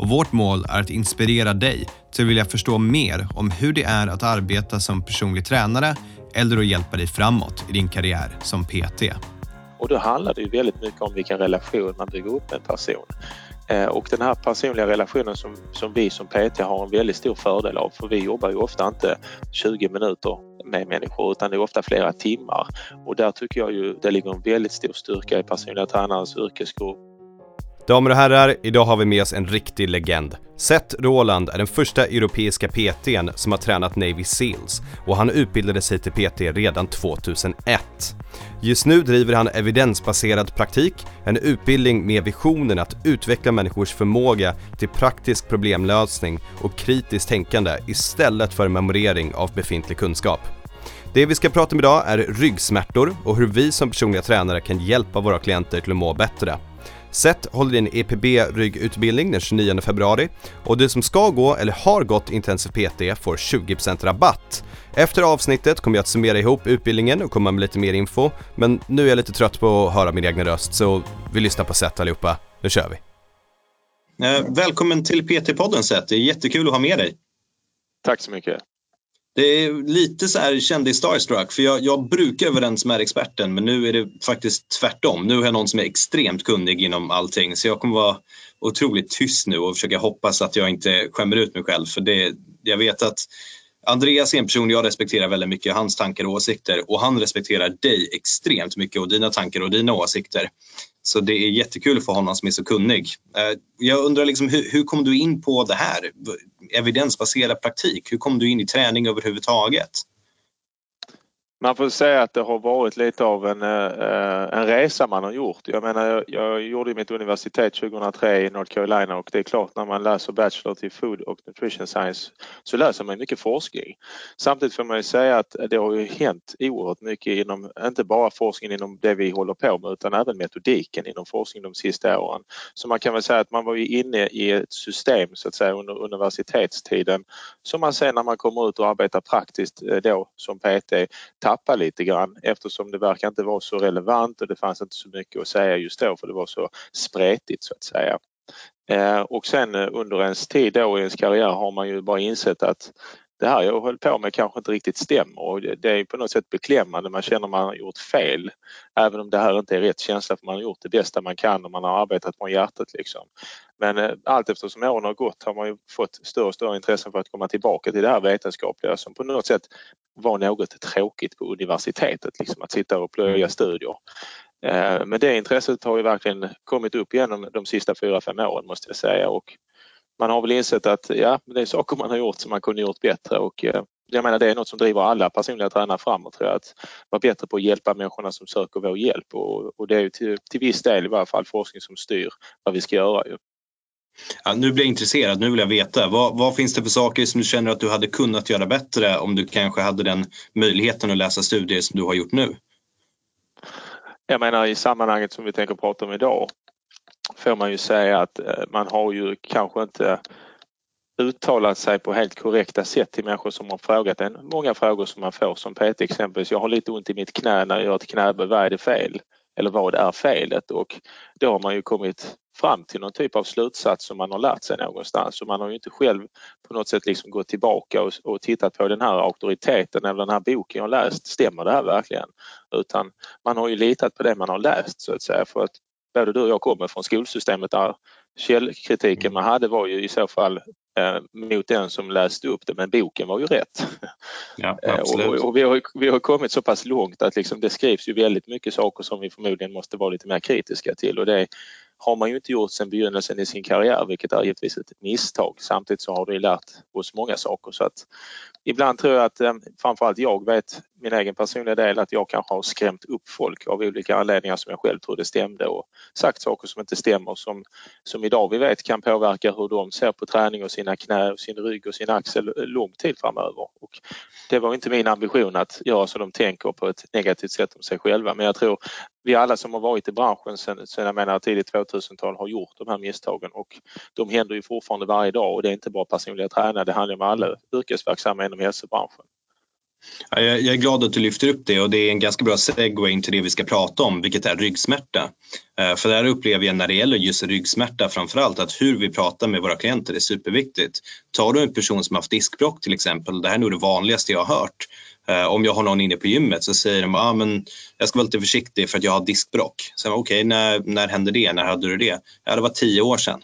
och vårt mål är att inspirera dig till att vilja förstå mer om hur det är att arbeta som personlig tränare eller att hjälpa dig framåt i din karriär som PT. Och då handlar det ju väldigt mycket om vilken relation man bygger upp med en person. Eh, och den här personliga relationen som, som vi som PT har en väldigt stor fördel av för vi jobbar ju ofta inte 20 minuter med människor utan det är ofta flera timmar. Och där tycker jag ju det ligger en väldigt stor styrka i personliga tränarens yrkesgrupp Damer och herrar, idag har vi med oss en riktig legend. Seth Roland är den första europeiska PTn som har tränat Navy Seals och han utbildade sig till PT redan 2001. Just nu driver han evidensbaserad praktik, en utbildning med visionen att utveckla människors förmåga till praktisk problemlösning och kritiskt tänkande istället för memorering av befintlig kunskap. Det vi ska prata om idag är ryggsmärtor och hur vi som personliga tränare kan hjälpa våra klienter till att må bättre. Seth håller din EPB-ryggutbildning den 29 februari och du som ska gå eller har gått Intensiv PT får 20% rabatt. Efter avsnittet kommer jag att summera ihop utbildningen och komma med lite mer info, men nu är jag lite trött på att höra min egen röst så vi lyssnar på Seth allihopa. Nu kör vi! Eh, välkommen till PT-podden Seth, det är jättekul att ha med dig. Tack så mycket. Det är lite så här kändis starstruck för jag, jag brukar vara den som är experten men nu är det faktiskt tvärtom. Nu har jag någon som är extremt kunnig inom allting så jag kommer vara otroligt tyst nu och försöka hoppas att jag inte skämmer ut mig själv för det, jag vet att Andreas är en person jag respekterar väldigt mycket, hans tankar och åsikter och han respekterar dig extremt mycket och dina tankar och dina åsikter. Så det är jättekul för honom som är så kunnig. Eh, jag undrar liksom, hur, hur kom du in på det här? Evidensbaserad praktik, hur kom du in i träning överhuvudtaget? Man får säga att det har varit lite av en, eh, eh, en resa man har gjort. Jag menar, jag, jag gjorde mitt universitet 2003 i North Carolina och det är klart när man läser Bachelor till Food och Nutrition Science så läser man mycket forskning. Samtidigt får man ju säga att det har ju hänt oerhört mycket inom, inte bara forskningen inom det vi håller på med utan även metodiken inom forskning de sista åren. Så man kan väl säga att man var ju inne i ett system så att säga under universitetstiden som man sen när man kommer ut och arbetar praktiskt eh, då som PT tappa lite grann eftersom det verkar inte vara så relevant och det fanns inte så mycket att säga just då för det var så spretigt så att säga. Eh, och sen eh, under ens tid då i ens karriär har man ju bara insett att det här jag höll på med kanske inte riktigt stämmer och det är på något sätt beklämmande. Man känner man har gjort fel. Även om det här inte är rätt känsla för man har gjort det bästa man kan och man har arbetat från hjärtat liksom. Men eh, allt eftersom åren har gått har man ju fått större och större intresse för att komma tillbaka till det här vetenskapliga som på något sätt var något tråkigt på universitetet, liksom att sitta och plöja studier. Eh, men det intresset har ju verkligen kommit upp genom de sista fyra, fem åren måste jag säga och man har väl insett att ja, det är saker man har gjort som man kunde gjort bättre och eh, jag menar det är något som driver alla personliga tränare framåt tror jag, att vara bättre på att hjälpa människorna som söker vår hjälp och, och det är ju till, till viss del i varje fall forskning som styr vad vi ska göra. Ju. Ja, nu blir jag intresserad, nu vill jag veta. Vad, vad, finns det för saker som du känner att du hade kunnat göra bättre om du kanske hade den möjligheten att läsa studier som du har gjort nu? Jag menar i sammanhanget som vi tänker prata om idag får man ju säga att eh, man har ju kanske inte uttalat sig på helt korrekta sätt till människor som har frågat en. Många frågor som man får som PT exempelvis. Jag har lite ont i mitt knä när jag gör ett knäböj. Vad är det fel? Eller vad är felet? Och då har man ju kommit fram till någon typ av slutsats som man har lärt sig någonstans. Och man har ju inte själv på något sätt liksom gått tillbaka och, och tittat på den här auktoriteten eller den här boken jag läst, stämmer det här verkligen? Utan man har ju litat på det man har läst så att säga. För att både du och jag kommer från skolsystemet där källkritiken man hade var ju i så fall eh, mot den som läste upp det. Men boken var ju rätt. Ja, eh, och, och vi, har, vi har kommit så pass långt att liksom det skrivs ju väldigt mycket saker som vi förmodligen måste vara lite mer kritiska till. Och det har man ju inte gjort sedan begynnelsen i sin karriär vilket är givetvis ett misstag. Samtidigt så har det lärt oss många saker så att ibland tror jag att eh, framförallt jag vet min egen personliga del att jag kanske har skrämt upp folk av olika anledningar som jag själv trodde stämde och sagt saker som inte stämmer som, som idag vi vet kan påverka hur de ser på träning och sina knä, och sin rygg och sin axel lång tid framöver. Och det var inte min ambition att göra så de tänker på ett negativt sätt om sig själva men jag tror vi alla som har varit i branschen sedan, sen jag menar tidigt 2000-tal har gjort de här misstagen och de händer ju fortfarande varje dag och det är inte bara personliga tränare, det handlar om alla yrkesverksamma inom hälsobranschen. Jag är glad att du lyfter upp det och det är en ganska bra segway in till det vi ska prata om, vilket är ryggsmärta. Eh, för där upplever jag när det gäller just ryggsmärta framförallt att hur vi pratar med våra klienter är superviktigt. Tar du en person som haft diskbråck till exempel, det här är nog det vanligaste jag har hört. Eh, om jag har någon inne på gymmet så säger de ah, men jag ska vara lite försiktig för att jag har diskbråck. Okej, okay, när, när hände det? När hade du det? Ja, det var tio år sedan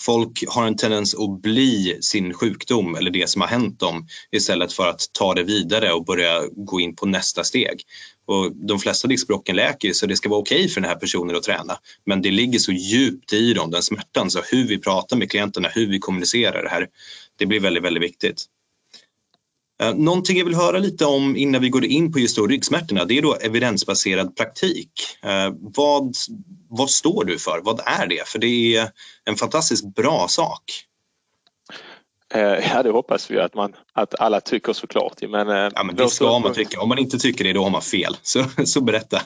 folk har en tendens att bli sin sjukdom eller det som har hänt dem istället för att ta det vidare och börja gå in på nästa steg. Och de flesta diskbråcken läker så det ska vara okej okay för den här personen att träna. Men det ligger så djupt i dem, den smärtan, så hur vi pratar med klienterna, hur vi kommunicerar det här, det blir väldigt, väldigt viktigt. Eh, någonting jag vill höra lite om innan vi går in på just då ryggsmärtorna, det är då evidensbaserad praktik. Eh, vad, vad står du för? Vad är det? För det är en fantastiskt bra sak. Eh, ja, det hoppas vi att, man, att alla tycker såklart. Men, ja, men det ska man tycka. Om man inte tycker det, då har man fel. Så, så berätta.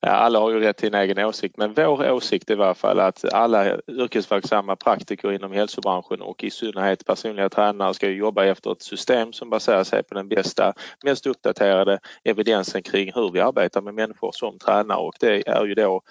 Ja, alla har ju rätt till en egen åsikt men vår åsikt är i varje fall att alla yrkesverksamma praktiker inom hälsobranschen och i synnerhet personliga tränare ska jobba efter ett system som baserar sig på den bästa, mest uppdaterade evidensen kring hur vi arbetar med människor som tränare. Och det är ju då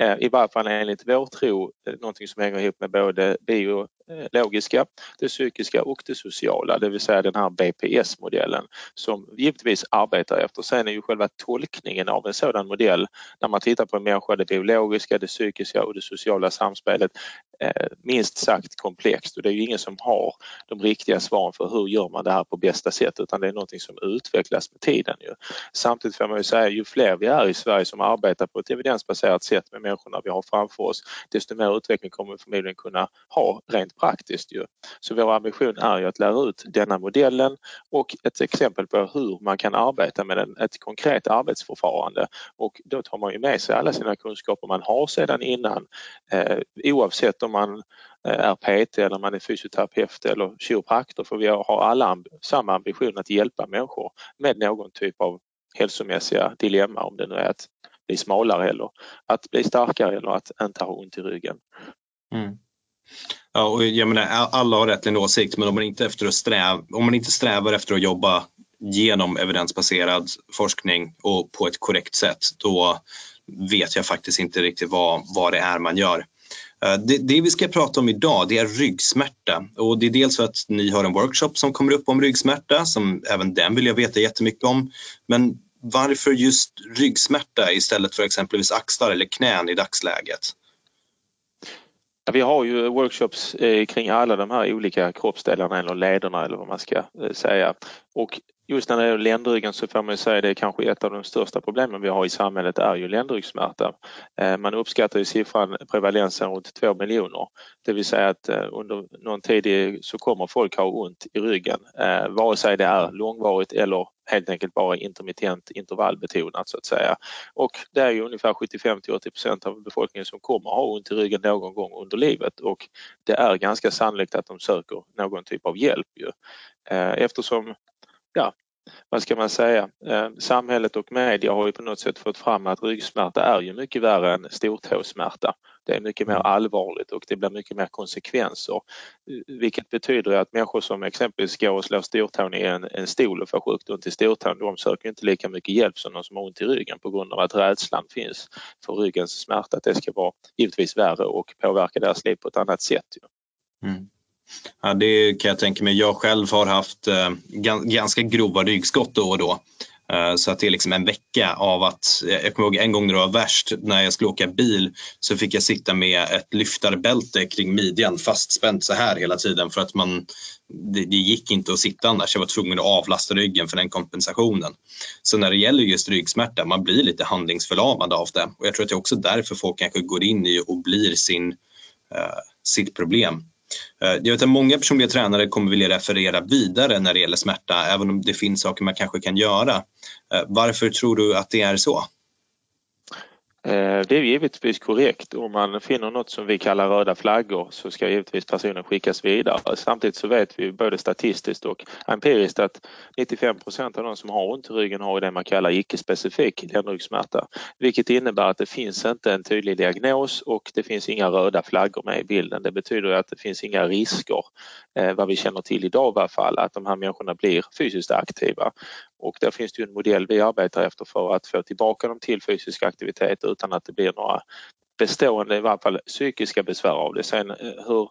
eh, i varje fall enligt vår tro eh, någonting som hänger ihop med både bio Eh, logiska, det psykiska och det sociala, det vill säga den här BPS-modellen som givetvis arbetar efter. Sen är ju själva tolkningen av en sådan modell när man tittar på en människa, det biologiska, det psykiska och det sociala samspelet eh, minst sagt komplext och det är ju ingen som har de riktiga svaren för hur gör man det här på bästa sätt utan det är någonting som utvecklas med tiden. Ju. Samtidigt får man ju säga ju fler vi är i Sverige som arbetar på ett evidensbaserat sätt med människorna vi har framför oss desto mer utveckling kommer vi förmodligen kunna ha rent praktiskt ju. Så vår ambition är ju att lära ut denna modellen och ett exempel på hur man kan arbeta med en, ett konkret arbetsförfarande och då tar man ju med sig alla sina kunskaper man har sedan innan eh, oavsett om man eh, är PT eller man är fysioterapeut eller kiropraktor för vi har alla samma ambition att hjälpa människor med någon typ av hälsomässiga dilemma om det nu är att bli smalare eller att bli starkare eller att inte ha ont i ryggen. Mm. Ja, och jag menar, alla har rätt till en åsikt men om man, inte efter att sträva, om man inte strävar efter att jobba genom evidensbaserad forskning och på ett korrekt sätt då vet jag faktiskt inte riktigt vad, vad det är man gör. Eh, det, det, vi ska prata om idag det är ryggsmärta och det är dels för att ni har en workshop som kommer upp om ryggsmärta som även den vill jag veta jättemycket om. Men varför just ryggsmärta istället för exempelvis axlar eller knän i dagsläget? Vi har ju workshops eh, kring alla de här olika kroppsdelarna eller lederna eller vad man ska eh, säga. Och just när det gäller ländryggen så får man säga att det är kanske ett av de största problemen vi har i samhället är ju ländryggsmärta. Eh, man uppskattar ju siffran prevalensen runt 2 miljoner. Det vill säga att under någon tid så kommer folk ha ont i ryggen vare sig det är långvarigt eller helt enkelt bara intermittent intervallbetonat så att säga. Och det är ju ungefär 75 till 80 procent av befolkningen som kommer ha ont i ryggen någon gång under livet och det är ganska sannolikt att de söker någon typ av hjälp ju. Eh, eftersom ja, vad ska man säga, eh, samhället och media har ju på något sätt fått fram att ryggsmärta är ju mycket värre än stortåsmärta. Det är mycket mer allvarligt och det blir mycket mer konsekvenser. Eh, vilket betyder att människor som exempelvis går och slår stortån i en, en stol och får sjukt ont i stortån, de söker inte lika mycket hjälp som de som har ont i ryggen på grund av att rädslan finns för ryggens smärta, att det ska vara givetvis värre och påverka deras liv på ett annat sätt. Mm. Ja, det kan jag tänka mig. Jag själv har haft eh, ganska grova ryggskott då och då. Eh, så att det är liksom en vecka av att, eh, jag kommer ihåg en gång när det var värst, när jag skulle åka bil så fick jag sitta med ett lyftarbälte kring midjan fastspänt så här hela tiden för att man, det, det, gick inte att sitta annars. Jag var tvungen att avlasta ryggen för den kompensationen. Så när det gäller just ryggsmärta, man blir lite handlingsförlamad av det och jag tror att det är också därför folk kanske går in i och blir sin, uh, sitt problem. Eh, jag vet att många personliga tränare kommer vilja referera vidare när det gäller smärta, även om det finns saker man kanske kan göra. Eh, varför tror du att det är så? Eh, det är givetvis korrekt. Om man finner något som vi kallar röda flaggor så ska givetvis personen skickas vidare. Samtidigt så vet vi både statistiskt och empiriskt att 95 procent av de som har ont i ryggen har det man kallar icke-specifik ländryggsmärta. Vilket innebär att det finns inte en tydlig diagnos och det finns inga röda flaggor med i bilden. Det betyder att det finns inga risker, eh, vad vi känner till idag i varje fall, att de här människorna blir fysiskt aktiva. Och där finns det ju en modell vi arbetar efter för att få tillbaka dem till fysisk aktivitet utan att det blir några bestående, i varje fall psykiska besvär av det. Sen eh, hur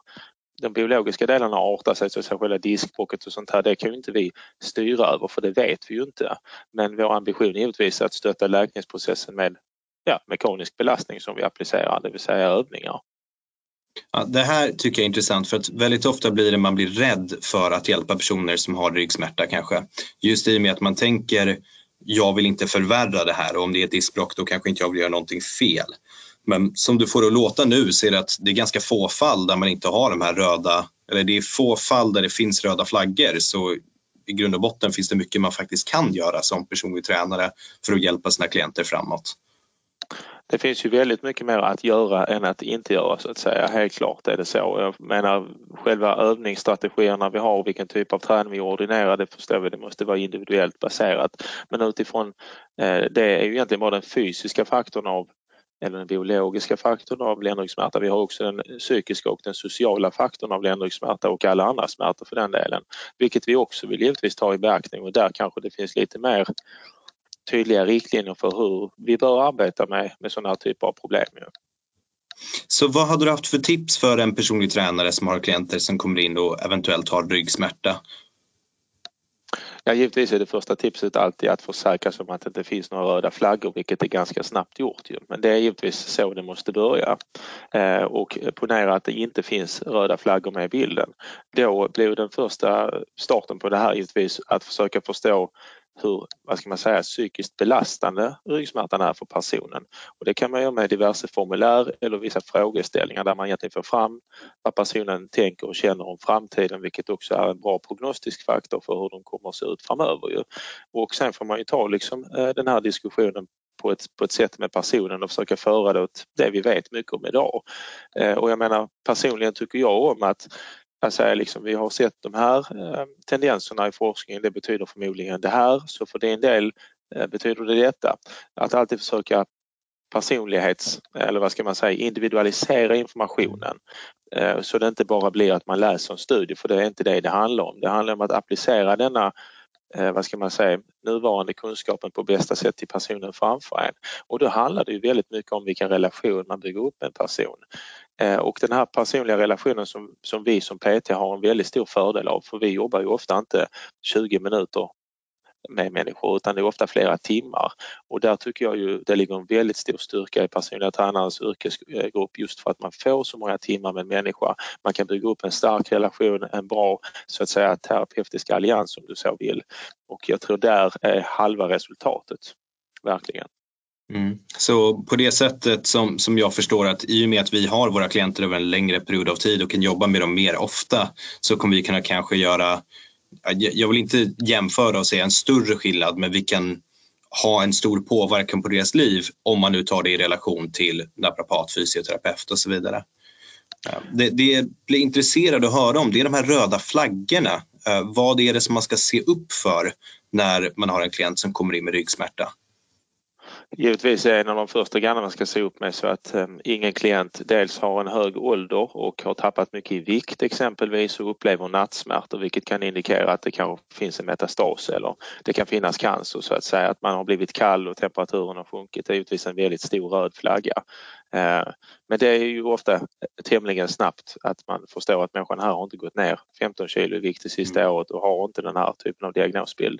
de biologiska delarna artar sig, så själva diskbråcket och sånt här, det kan ju inte vi styra över för det vet vi ju inte. Men vår ambition är givetvis att stötta läkningsprocessen med ja, mekanisk belastning som vi applicerar, det vill säga övningar. Ja, det här tycker jag är intressant för att väldigt ofta blir det man blir rädd för att hjälpa personer som har ryggsmärta kanske. Just i och med att man tänker jag vill inte förvärra det här och om det är ett diskbråck då kanske inte jag vill göra någonting fel. Men som du får det att låta nu så är det att det är ganska få fall där man inte har de här röda, eller det är få fall där det finns röda flaggor så i grund och botten finns det mycket man faktiskt kan göra som personlig tränare för att hjälpa sina klienter framåt det finns ju väldigt mycket mer att göra än att inte göra så att säga. Helt klart är det så. Jag menar själva övningsstrategierna vi har, vilken typ av träning vi ordinerar, det förstår vi, det måste vara individuellt baserat. Men utifrån eh, det är ju egentligen bara den fysiska faktorn av eller den biologiska faktorn av ländryggsmärta. Vi har också den psykiska och den sociala faktorn av ländryggsmärta och alla andra smärtor för den delen. Vilket vi också vill givetvis ta i beaktning och där kanske det finns lite mer tydliga riktlinjer för hur vi bör arbeta med, med sådana här typer av problem. Så vad hade du haft för tips för en personlig tränare som har klienter som kommer in och eventuellt har ryggsmärta? Ja, givetvis är det första tipset alltid att försäkra sig om att det inte finns några röda flaggor, vilket är ganska snabbt gjort. Ju. Men det är givetvis så det måste börja. Eh, och ponera att det inte finns röda flaggor med i bilden. Då blir den första starten på det här givetvis att försöka förstå hur, vad ska man säga, psykiskt belastande ryggsmärtan är för personen. Och det kan man göra med diverse formulär eller vissa frågeställningar där man egentligen får fram vad personen tänker och känner om framtiden vilket också är en bra prognostisk faktor för hur de kommer att se ut framöver. Ju. Och sen får man ju ta liksom, eh, den här diskussionen på ett, på ett sätt med personen och försöka föra det åt det vi vet mycket om idag. Eh, och jag menar personligen tycker jag om att kan säga liksom, vi har sett de här eh, tendenserna i forskningen, det betyder förmodligen det här, så för din del eh, betyder det detta. Att alltid försöka personlighets, eller vad ska man säga, individualisera informationen eh, så det inte bara blir att man läser en studie, för det är inte det det handlar om. Det handlar om att applicera denna Eh, vad ska man säga, nuvarande kunskapen på bästa sätt till personen framför en. Och då handlar det ju väldigt mycket om vilken relation man bygger upp med en person. Eh, och den här personliga relationen som, som vi som PT har en väldigt stor fördel av för vi jobbar ju ofta inte 20 minuter med människor utan det är ofta flera timmar och där tycker jag ju det ligger en väldigt stor styrka i personliga tränarens yrkesgrupp just för att man får så många timmar med människa. Man kan bygga upp en stark relation, en bra så att säga terapeutisk allians om du så vill och jag tror där är halva resultatet, verkligen. Mm. Så på det sättet som, som jag förstår att i och med att vi har våra klienter över en längre period av tid och kan jobba med dem mer ofta så kommer vi kunna kanske göra, jag vill inte jämföra och säga en större skillnad men vi kan ha en stor påverkan på deras liv om man nu tar det i relation till naprapat, fysioterapeut och så vidare. Det, det jag blir intresserad att höra om det är de här röda flaggorna. Eh, vad är det som man ska se upp för när man har en klient som kommer in med ryggsmärta? Givetvis är en av de första grannarna man ska se upp med så att um, ingen klient dels har en hög ålder och har tappat mycket i vikt exempelvis och upplever nattsmärtor vilket kan indikera att det kanske finns en metastas eller det kan finnas cancer så att säga. Att man har blivit kall och temperaturen har sjunkit det är givetvis en väldigt stor röd flagga. Uh, men det är ju ofta tämligen snabbt att man förstår att människan här har inte gått ner 15 kilo i vikt det sista mm. året och har inte den här typen av diagnosbild.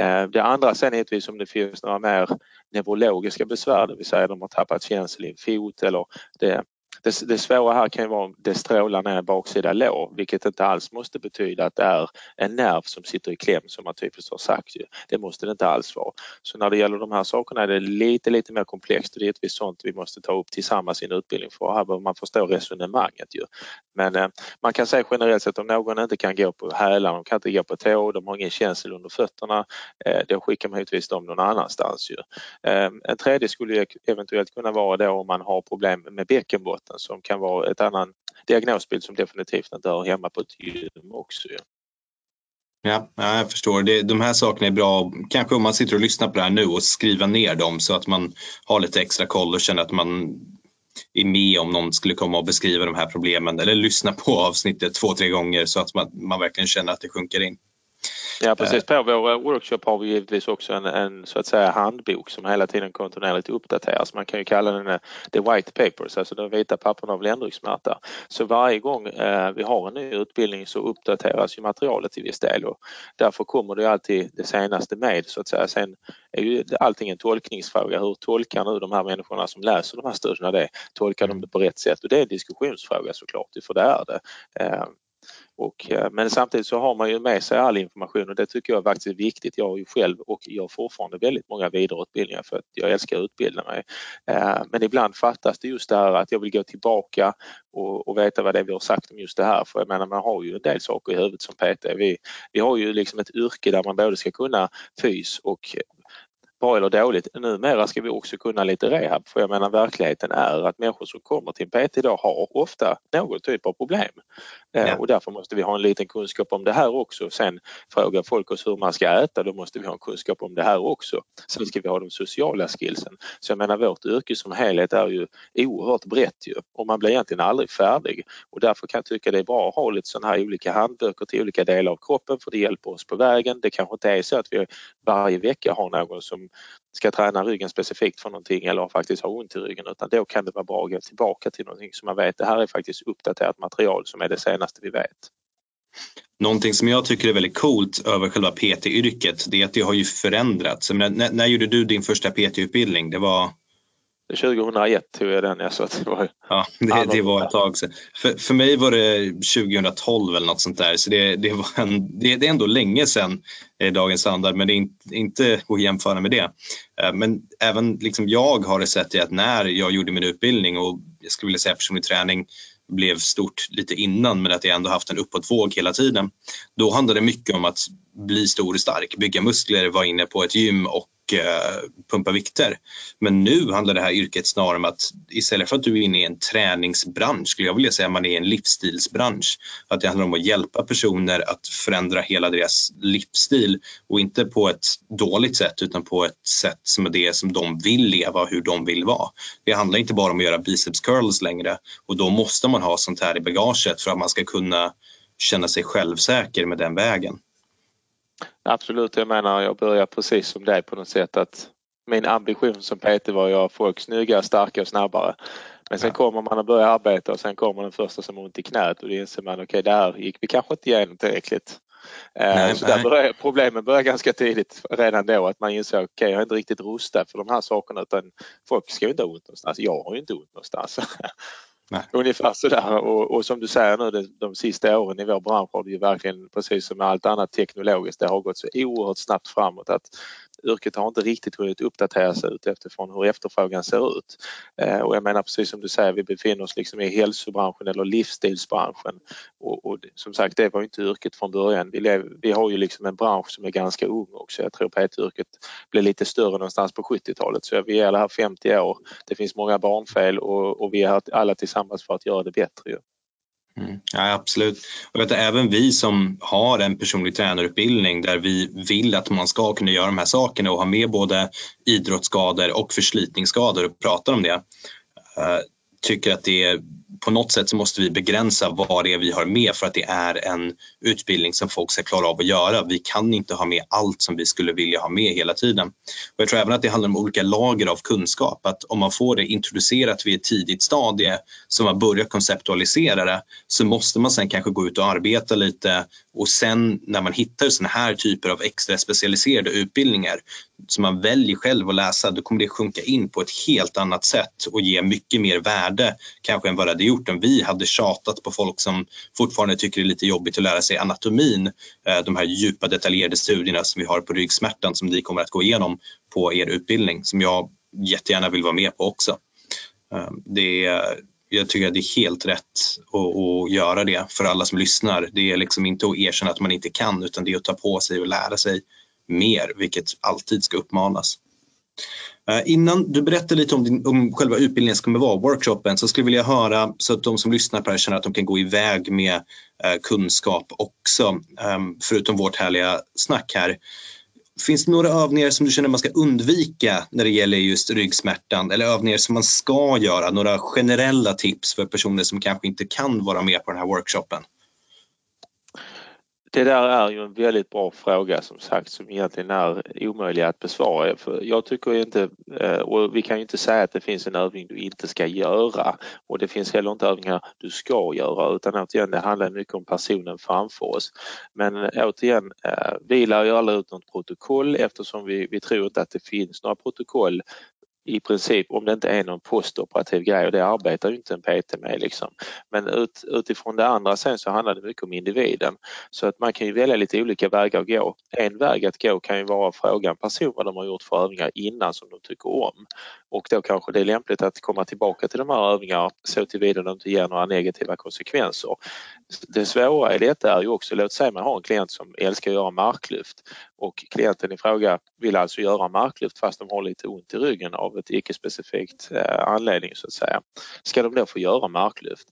Uh, det andra sen är givetvis om det finns några mer neurologiska besvär, det vill säga de har tappat känsel i en fot eller det det, det svåra här kan ju vara om det strålar ner baksida lår, vilket inte alls måste betyda att det är en nerv som sitter i kläm som man typiskt har sagt. Ju. Det måste det inte alls vara. Så när det gäller de här sakerna är det lite, lite mer komplext och det är givetvis sånt vi måste ta upp tillsammans i en utbildning för här behöver man förstå resonemanget ju. Men eh, man kan säga generellt sett om någon inte kan gå på hälar, de kan inte gå på tå, de har ingen känsel under fötterna, eh, då skickar man givetvis dem någon annanstans ju. Eh, en tredje skulle eventuellt kunna vara då om man har problem med bäckenbotten som kan vara ett annan diagnosbild som definitivt inte hör hemma på ett gym också. Ja. Ja, jag förstår. Det, de här sakerna är bra, kanske om man sitter och lyssnar på det här nu och skriva ner dem så att man har lite extra koll och känner att man är med om någon skulle komma och beskriva de här problemen eller lyssna på avsnittet två, tre gånger så att man, man verkligen känner att det sjunker in. Ja precis, på vår workshop har vi givetvis också en, en så att säga handbok som hela tiden kontinuerligt uppdateras. Man kan ju kalla den eh, the white papers, alltså de vita papperna av ländryggsmärta. Så varje gång eh, vi har en ny utbildning så uppdateras ju materialet till viss del och därför kommer det alltid det senaste med så att säga. Sen är ju allting en tolkningsfråga. Hur tolkar nu de här människorna som läser de här studierna det? Tolkar de det på rätt sätt? Och det är en diskussionsfråga såklart, för det är det. Eh, och, eh, men samtidigt så har man ju med sig all information och det tycker jag faktiskt är viktigt. Jag har ju själv och gör fortfarande väldigt många vidareutbildningar för att jag älskar att utbilda mig. Eh, men ibland fattas det just det här att jag vill gå tillbaka och, och veta vad det är vi har sagt om just det här. För jag menar man har ju en del saker i huvudet som PT. Vi, vi har ju liksom ett yrke där man både ska kunna fys och bra eller dåligt. Numera ska vi också kunna lite rehab för jag menar verkligheten är att människor som kommer till PT idag har ofta någon typ av problem. Eh, ja. Och därför måste vi ha en liten kunskap om det här också. Sen frågar folk oss hur man ska äta, då måste vi ha en kunskap om det här också. Sen ska vi ha de sociala skillsen. Så jag menar vårt yrke som helhet är ju oerhört brett ju och man blir egentligen aldrig färdig. Och därför kan jag tycka det är bra att ha lite sådana här olika handböcker till olika delar av kroppen för det hjälper oss på vägen. Det kanske inte är så att vi varje vecka har någon som ska träna ryggen specifikt för någonting eller faktiskt har ont i ryggen utan då kan det vara bra att gå tillbaka till någonting som man vet, det här är faktiskt uppdaterat material som är det senaste vi vet. Någonting som jag tycker är väldigt coolt över själva PT-yrket det är att det har ju förändrats. När, när gjorde du din första PT-utbildning? Det var 2001 tog jag den. Så det var, ja, det, det, var ett tag sedan. För, för mig var det 2012 eller något sånt där. Så det, det, var en, det, det är ändå länge sedan eh, dagens standard men det är inte, inte att jämföra med det. Eh, men även liksom jag har det sett i att när jag gjorde min utbildning och jag skulle vilja säga personlig träning blev stort lite innan men att jag ändå haft en uppåtvåg hela tiden. Då handlade det mycket om att bli stor och stark, bygga muskler, vara inne på ett gym och Eh, pumpa vikter. Men nu handlar det här yrket snarare om att istället för att du är inne i en träningsbransch skulle jag vilja säga att man är i en livsstilsbransch. Att det handlar om att hjälpa personer att förändra hela deras livsstil och inte på ett dåligt sätt utan på ett sätt som är det som de vill leva och hur de vill vara. Det handlar inte bara om att göra biceps curls längre och då måste man ha sånt här i bagaget för att man ska kunna känna sig självsäker med den vägen. Absolut, jag menar jag börjar precis som dig på något sätt att min ambition som PT var att göra folk snygga, starka och snabbare. Men sen ja. kommer man att börja arbeta och sen kommer den första som har ont i knät och då inser man okej, okay, där gick vi kanske inte igenom tillräckligt. Eh, nej, så där börjar, problemen börjar ganska tidigt redan då att man inser okej, okay, jag är inte riktigt rustad för de här sakerna utan folk ska ju inte ha ont någonstans. Jag har ju inte ont någonstans. Nej. Ungefär sådär och, och som du säger nu de, de sista åren i vår bransch har det ju verkligen precis som med allt annat teknologiskt det har gått så oerhört snabbt framåt att yrket har inte riktigt hunnit uppdatera sig utifrån hur efterfrågan ser ut. Eh, och jag menar precis som du säger, vi befinner oss liksom i hälsobranschen eller livsstilsbranschen och, och som sagt det var inte yrket från början. Vi, lev, vi har ju liksom en bransch som är ganska ung också. Jag tror PT-yrket blev lite större någonstans på 70-talet så vi är här 50 år. Det finns många barnfel och, och vi är alla tillsammans för att göra det bättre. Mm. Ja, absolut. Och vet, även vi som har en personlig tränarutbildning där vi vill att man ska kunna göra de här sakerna och ha med både idrottsskador och förslitningsskador och pratar om det. Eh, tycker att det är på något sätt så måste vi begränsa vad det är vi har med för att det är en utbildning som folk ska klara av att göra. Vi kan inte ha med allt som vi skulle vilja ha med hela tiden. Och jag tror även att det handlar om olika lager av kunskap. Att om man får det introducerat vid ett tidigt stadie så man börjar konceptualisera det så måste man sen kanske gå ut och arbeta lite och sen när man hittar sådana här typer av extra specialiserade utbildningar som man väljer själv att läsa, då kommer det sjunka in på ett helt annat sätt och ge mycket mer värde kanske än vad det gjort än vi hade tjatat på folk som fortfarande tycker det är lite jobbigt att lära sig anatomin, eh, de här djupa detaljerade studierna som vi har på ryggsmärtan som ni kommer att gå igenom på er utbildning som jag jättegärna vill vara med på också. Eh, det är, jag tycker att det är helt rätt att, att, göra det för alla som lyssnar. Det är liksom inte att erkänna att man inte kan utan det är att ta på sig och lära sig mer, vilket alltid ska uppmanas. Eh, innan du berättar lite om, din, om själva utbildningen som kommer vara, workshopen, så skulle jag vilja höra så att de som lyssnar på det här känner att de kan gå iväg med eh, kunskap också, eh, förutom vårt härliga snack här. Finns det några övningar som du känner man ska undvika när det gäller just ryggsmärtan eller övningar som man ska göra? Några generella tips för personer som kanske inte kan vara med på den här workshopen? Det där är ju en väldigt bra fråga som sagt som egentligen är omöjlig att besvara. För jag tycker inte, eh, och vi kan ju inte säga att det finns en övning du inte ska göra och det finns heller inte övningar du ska göra utan återigen det handlar mycket om personen framför oss. Men eh, återigen, eh, vi lär ju aldrig ut något protokoll eftersom vi, vi tror inte att det finns några protokoll i princip om det inte är någon postoperativ grej och det arbetar ju inte en PT med liksom. Men ut, utifrån det andra sen så handlar det mycket om individen. Så att man kan ju välja lite olika vägar att gå. En väg att gå kan ju vara att fråga en person vad de har gjort för övningar innan som de tycker om. Och då kanske det är lämpligt att komma tillbaka till de här övningarna så tillvida de inte ger några negativa konsekvenser. Det svåra i detta är ju också, låt säga man har en klient som älskar att göra marklyft och klienten i fråga vill alltså göra marklyft fast de har lite ont i ryggen av ett icke-specifikt eh, anledning så att säga. Ska de då få göra marklyft?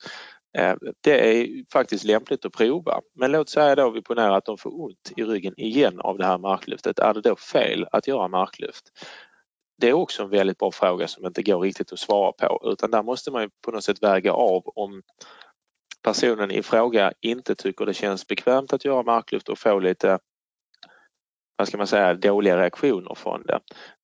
Eh, det är faktiskt lämpligt att prova. Men låt säga då vi ponerar att de får ont i ryggen igen av det här marklyftet. Är det då fel att göra marklyft? Det är också en väldigt bra fråga som inte går riktigt att svara på utan där måste man på något sätt väga av om personen i fråga inte tycker det känns bekvämt att göra marklyft och få lite vad ska man säga, dåliga reaktioner från det.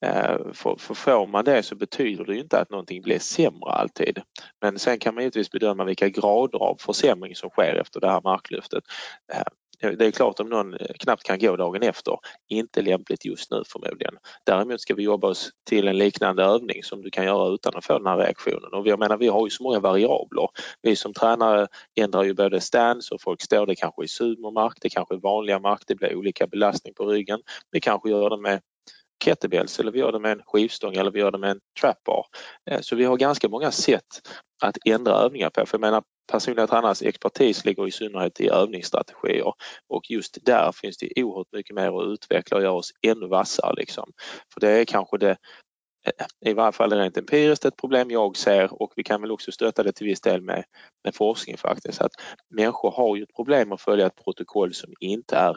Eh, för, för får man det så betyder det inte att någonting blir sämre alltid. Men sen kan man givetvis bedöma vilka grader av försämring som sker efter det här marklyftet. Eh, det är klart om någon eh, knappt kan gå dagen efter, inte lämpligt just nu förmodligen. Däremot ska vi jobba oss till en liknande övning som du kan göra utan att få den här reaktionen. Och jag menar, vi har ju så många variabler. Vi som tränare ändrar ju både stance och folk står det kanske är sumomark, det kanske är vanliga mark, det blir olika belastning på ryggen. Vi kanske gör det med kettlebells eller vi gör det med en skivstång eller vi gör det med en trapbar. Eh, så vi har ganska många sätt att ändra övningar på. För jag menar personliga tränares expertis ligger i synnerhet i övningsstrategier och just där finns det oerhört mycket mer att utveckla och göra oss ännu vassare. Liksom. För det är kanske det eh, i varje fall rent empiriskt ett problem jag ser och vi kan väl också stötta det till viss del med, med forskning faktiskt. Att människor har ju ett problem att följa ett protokoll som inte är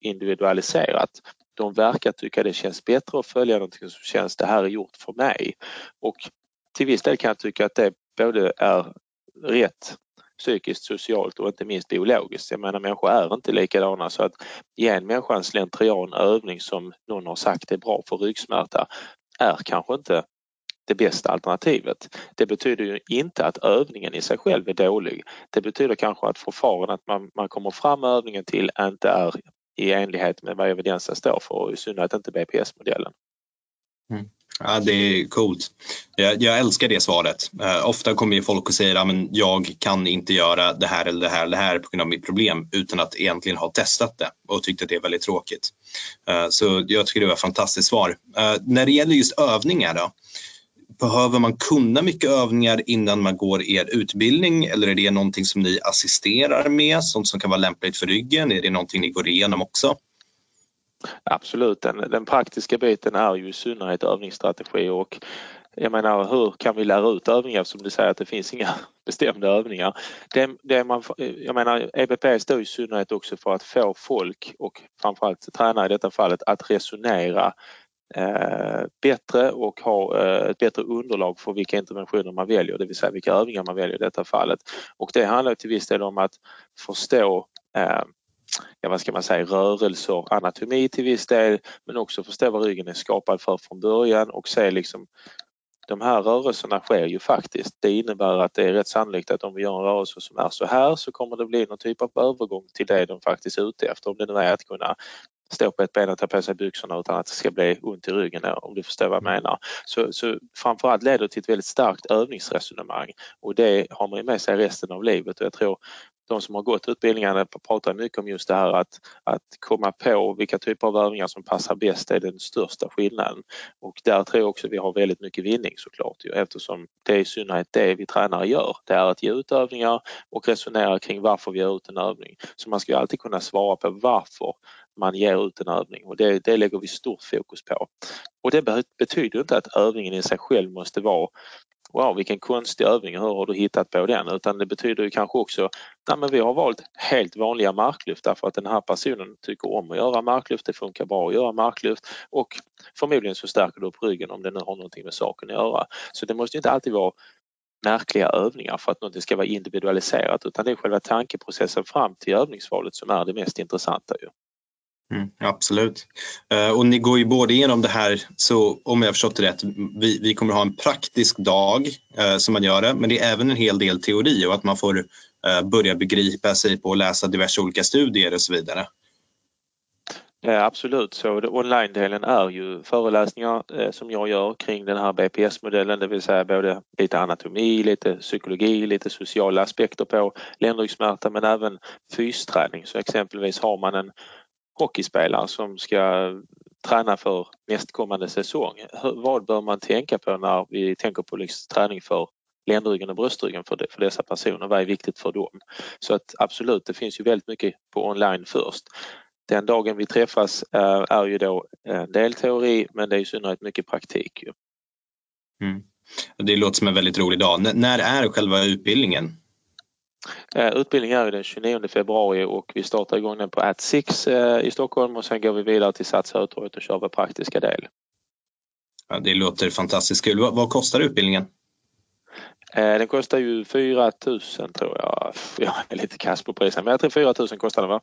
individualiserat. De verkar tycka det känns bättre att följa någonting som känns det här är gjort för mig. Och till viss del kan jag tycka att det både är rätt psykiskt, socialt och inte minst biologiskt. Jag menar människor är inte likadana så att ge en människa en slentrian övning som någon har sagt är bra för ryggsmärta är kanske inte det bästa alternativet. Det betyder ju inte att övningen i sig själv är dålig. Det betyder kanske att förfarandet man, man kommer fram med övningen till inte är i enlighet med vad evidensen står för och i synnerhet inte BPS-modellen. Mm. Ja, det är coolt. Jag, jag älskar det svaret. Uh, ofta kommer ju folk och säger att ja, jag kan inte göra det här eller det här eller det här på grund av mitt problem utan att egentligen ha testat det och tyckt att det är väldigt tråkigt. Uh, så jag tycker det var ett fantastiskt svar. Uh, när det gäller just övningar då, Behöver man kunna mycket övningar innan man går er utbildning eller är det någonting som ni assisterar med, sånt som kan vara lämpligt för ryggen? Är det någonting ni går igenom också? Absolut, den, den praktiska biten är ju i synnerhet övningsstrategi och jag menar hur kan vi lära ut övningar som du säger att det finns inga bestämda övningar. Det, det man, jag menar EBP står i synnerhet också för att få folk och framförallt tränare i detta fallet att resonera Eh, bättre och ha eh, ett bättre underlag för vilka interventioner man väljer, det vill säga vilka övningar man väljer i detta fallet. Och det handlar till viss del om att förstå eh, ja, vad ska man säga, rörelser, anatomi till viss del, men också förstå vad ryggen är skapad för från början och se liksom de här rörelserna sker ju faktiskt. Det innebär att det är rätt sannolikt att om vi gör en rörelse som är så här så kommer det bli någon typ av övergång till det de faktiskt är ute efter. Om det nu är att kunna stå på ett ben och ta på sig byxorna utan att det ska bli ont i ryggen om du förstår vad jag menar. Så, så framförallt leder det till ett väldigt starkt övningsresonemang. Och det har man med sig resten av livet. Och jag tror de som har gått utbildningarna pratar mycket om just det här att, att komma på vilka typer av övningar som passar bäst är den största skillnaden. Och där tror jag också vi har väldigt mycket vinning såklart eftersom det är i synnerhet det vi tränare gör. Det är att ge ut övningar och resonera kring varför vi gör ut en övning. Så man ska ju alltid kunna svara på varför man ger ut en övning och det, det lägger vi stort fokus på. Och det betyder inte att övningen i sig själv måste vara wow vilken konstig övning, hur har du hittat på den? Utan det betyder ju kanske också, nej men vi har valt helt vanliga marklyft därför att den här personen tycker om att göra marklyft, det funkar bra att göra marklyft och förmodligen så stärker du upp ryggen om det nu har någonting med saken att göra. Så det måste inte alltid vara märkliga övningar för att något ska vara individualiserat utan det är själva tankeprocessen fram till övningsvalet som är det mest intressanta. Ju. Mm, absolut. Uh, och ni går ju både igenom det här, så om jag förstått det rätt, vi, vi kommer ha en praktisk dag uh, som man gör det, men det är även en hel del teori och att man får uh, börja begripa sig på att läsa diverse olika studier och så vidare. Ja, absolut, så online-delen är ju föreläsningar eh, som jag gör kring den här BPS-modellen, det vill säga både lite anatomi, lite psykologi, lite sociala aspekter på ländryggsmärta men även fysträning. Så exempelvis har man en hockeyspelare som ska träna för nästkommande säsong. Vad bör man tänka på när vi tänker på liksom träning för ländryggen och bröstryggen för, för dessa personer? Vad är viktigt för dem? Så att absolut, det finns ju väldigt mycket på online först. Den dagen vi träffas är, är ju då en del teori men det är i synnerhet mycket praktik. Mm. Det låter som en väldigt rolig dag. N när är själva utbildningen? Eh, utbildningen är den 29 februari och vi startar igång den på At6 eh, i Stockholm och sen går vi vidare till Sats Hötorget och kör vår praktiska del. Ja, det låter fantastiskt kul. Vad, vad kostar utbildningen? Eh, den kostar ju 4 000 tror jag. Jag är lite kass på priset men jag tror 4 000 kostar den va?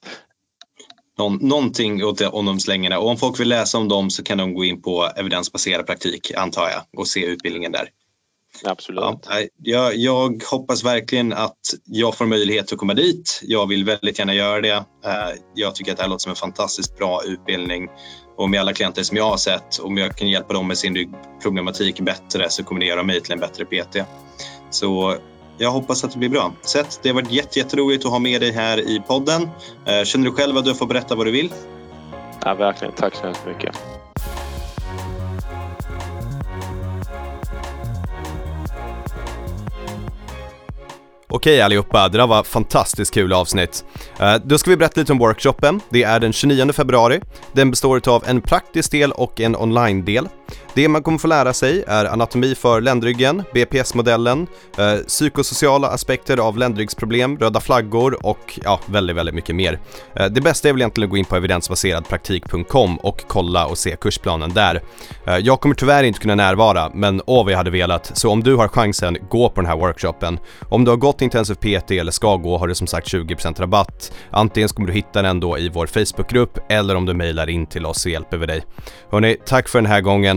Någon, någonting åt de slängarna och om folk vill läsa om dem så kan de gå in på evidensbaserad praktik antar jag och se utbildningen där. Absolut. Ja, jag, jag, hoppas verkligen att jag får möjlighet att komma dit. Jag vill väldigt gärna göra det. Eh, jag tycker att det här låter som en fantastiskt bra utbildning och med alla klienter som jag har sett, om jag kan hjälpa dem med sin ryggproblematik bättre så kommer det göra mig till en bättre PT. Så jag hoppas att det blir bra. Seth, det har varit jätteroligt att ha med dig här i podden. Eh, känner du själv att du får berätta vad du vill? Ja, verkligen. Tack så hemskt mycket. Okej allihopa, det där var fantastiskt kul avsnitt. Eh, då ska vi berätta lite om workshopen. Det är den 29 februari. Den består av en praktisk del och en online-del. Det man kommer få lära sig är anatomi för ländryggen, BPS-modellen, eh, psykosociala aspekter av ländryggsproblem, röda flaggor och ja, väldigt, väldigt mycket mer. Eh, det bästa är väl egentligen att gå in på evidensbaseradpraktik.com och kolla och se kursplanen där. Eh, jag kommer tyvärr inte kunna närvara, men åh vad jag hade velat, så om du har chansen, gå på den här workshopen. Om du har gått intensiv PT eller ska gå har du som sagt 20% rabatt. Antingen kommer du hitta den då i vår Facebookgrupp eller om du mejlar in till oss så hjälper vi dig. Hörni, tack för den här gången.